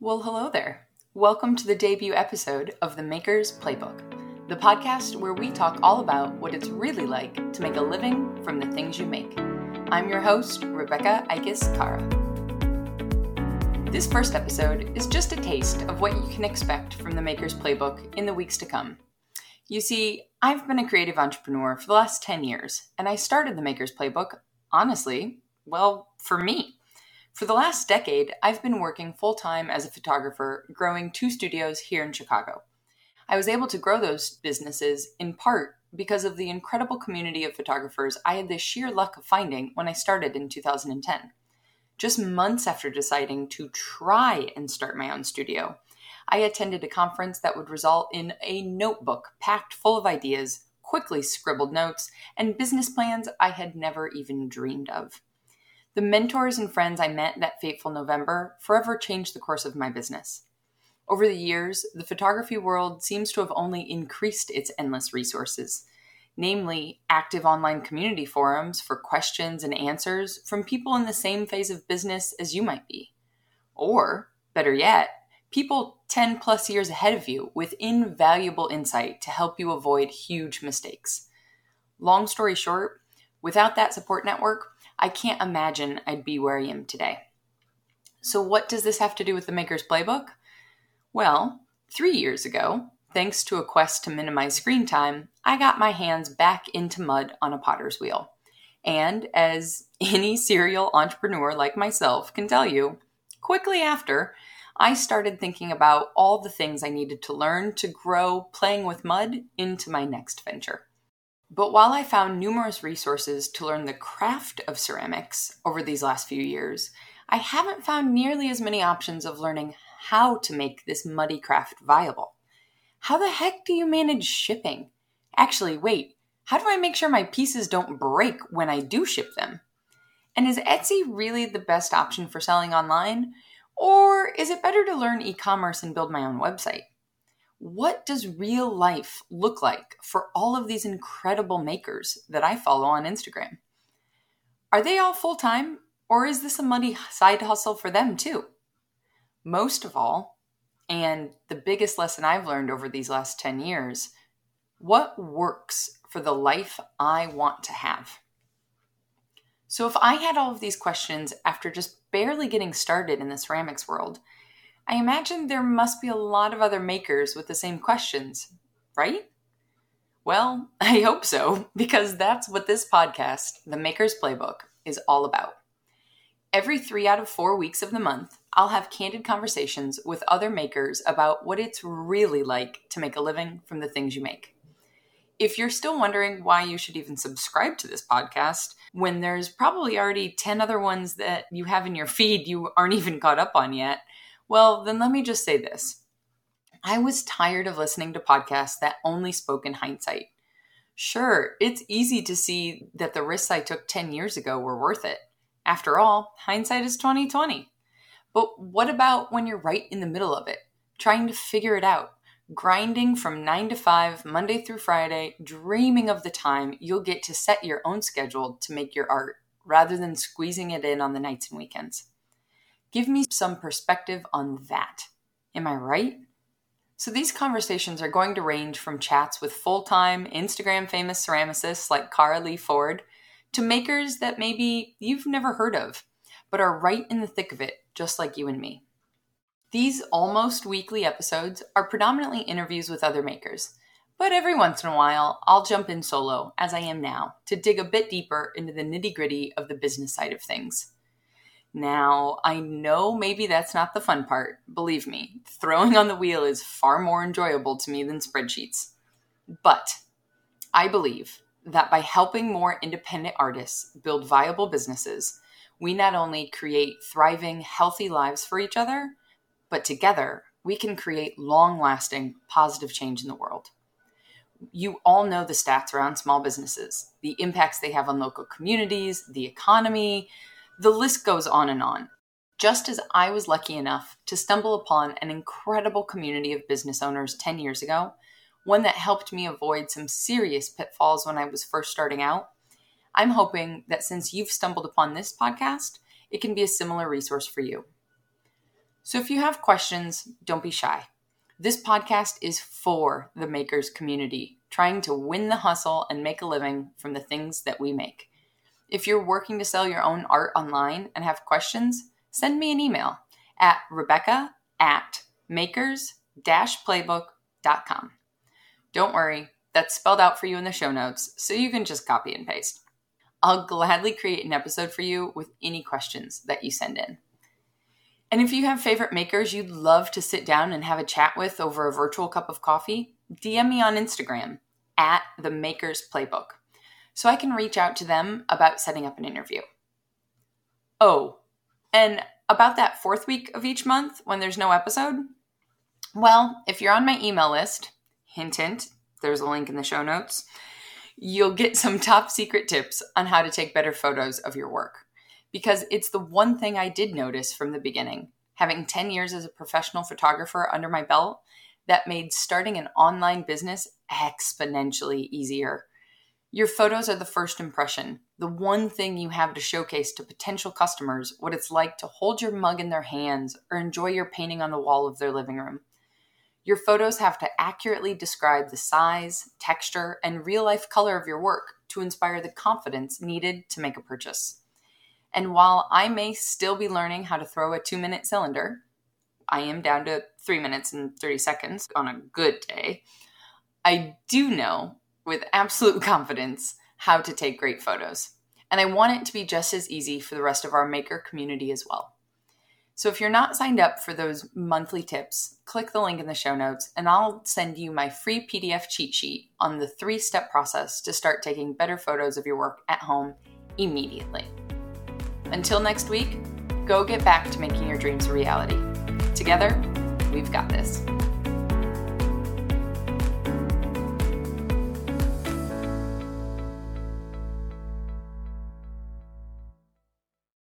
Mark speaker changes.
Speaker 1: Well, hello there. Welcome to the debut episode of The Maker's Playbook, the podcast where we talk all about what it's really like to make a living from the things you make. I'm your host, Rebecca Ikes Kara. This first episode is just a taste of what you can expect from The Maker's Playbook in the weeks to come. You see, I've been a creative entrepreneur for the last 10 years, and I started The Maker's Playbook, honestly, well, for me. For the last decade, I've been working full time as a photographer, growing two studios here in Chicago. I was able to grow those businesses in part because of the incredible community of photographers I had the sheer luck of finding when I started in 2010. Just months after deciding to try and start my own studio, I attended a conference that would result in a notebook packed full of ideas, quickly scribbled notes, and business plans I had never even dreamed of. The mentors and friends I met that fateful November forever changed the course of my business. Over the years, the photography world seems to have only increased its endless resources, namely active online community forums for questions and answers from people in the same phase of business as you might be. Or, better yet, people 10 plus years ahead of you with invaluable insight to help you avoid huge mistakes. Long story short, without that support network, I can't imagine I'd be where I am today. So, what does this have to do with the Maker's Playbook? Well, three years ago, thanks to a quest to minimize screen time, I got my hands back into mud on a potter's wheel. And as any serial entrepreneur like myself can tell you, quickly after, I started thinking about all the things I needed to learn to grow playing with mud into my next venture. But while I found numerous resources to learn the craft of ceramics over these last few years, I haven't found nearly as many options of learning how to make this muddy craft viable. How the heck do you manage shipping? Actually, wait, how do I make sure my pieces don't break when I do ship them? And is Etsy really the best option for selling online? Or is it better to learn e commerce and build my own website? What does real life look like for all of these incredible makers that I follow on Instagram? Are they all full time, or is this a money side hustle for them too? Most of all, and the biggest lesson I've learned over these last 10 years, what works for the life I want to have? So, if I had all of these questions after just barely getting started in the ceramics world, I imagine there must be a lot of other makers with the same questions, right? Well, I hope so, because that's what this podcast, The Maker's Playbook, is all about. Every three out of four weeks of the month, I'll have candid conversations with other makers about what it's really like to make a living from the things you make. If you're still wondering why you should even subscribe to this podcast, when there's probably already 10 other ones that you have in your feed you aren't even caught up on yet, well, then let me just say this. I was tired of listening to podcasts that only spoke in hindsight. Sure, it's easy to see that the risks I took 10 years ago were worth it. After all, hindsight is 2020. But what about when you're right in the middle of it, trying to figure it out, grinding from 9 to 5 Monday through Friday, dreaming of the time you'll get to set your own schedule to make your art rather than squeezing it in on the nights and weekends? Give me some perspective on that. Am I right? So, these conversations are going to range from chats with full time Instagram famous ceramicists like Kara Leigh Ford to makers that maybe you've never heard of, but are right in the thick of it, just like you and me. These almost weekly episodes are predominantly interviews with other makers, but every once in a while I'll jump in solo, as I am now, to dig a bit deeper into the nitty gritty of the business side of things. Now, I know maybe that's not the fun part. Believe me, throwing on the wheel is far more enjoyable to me than spreadsheets. But I believe that by helping more independent artists build viable businesses, we not only create thriving, healthy lives for each other, but together we can create long lasting, positive change in the world. You all know the stats around small businesses, the impacts they have on local communities, the economy, the list goes on and on. Just as I was lucky enough to stumble upon an incredible community of business owners 10 years ago, one that helped me avoid some serious pitfalls when I was first starting out, I'm hoping that since you've stumbled upon this podcast, it can be a similar resource for you. So if you have questions, don't be shy. This podcast is for the makers community, trying to win the hustle and make a living from the things that we make. If you're working to sell your own art online and have questions, send me an email at rebecca at makers playbook.com. Don't worry, that's spelled out for you in the show notes, so you can just copy and paste. I'll gladly create an episode for you with any questions that you send in. And if you have favorite makers you'd love to sit down and have a chat with over a virtual cup of coffee, DM me on Instagram at the Makers Playbook so I can reach out to them about setting up an interview. Oh, and about that fourth week of each month when there's no episode, well, if you're on my email list, hint, hint, there's a link in the show notes, you'll get some top secret tips on how to take better photos of your work because it's the one thing I did notice from the beginning. Having 10 years as a professional photographer under my belt, that made starting an online business exponentially easier. Your photos are the first impression, the one thing you have to showcase to potential customers what it's like to hold your mug in their hands or enjoy your painting on the wall of their living room. Your photos have to accurately describe the size, texture, and real life color of your work to inspire the confidence needed to make a purchase. And while I may still be learning how to throw a two minute cylinder, I am down to three minutes and 30 seconds on a good day. I do know with absolute confidence how to take great photos. And I want it to be just as easy for the rest of our maker community as well. So if you're not signed up for those monthly tips, click the link in the show notes and I'll send you my free PDF cheat sheet on the three step process to start taking better photos of your work at home immediately. Until next week, go get back to making your dreams a reality. Together, we've got this.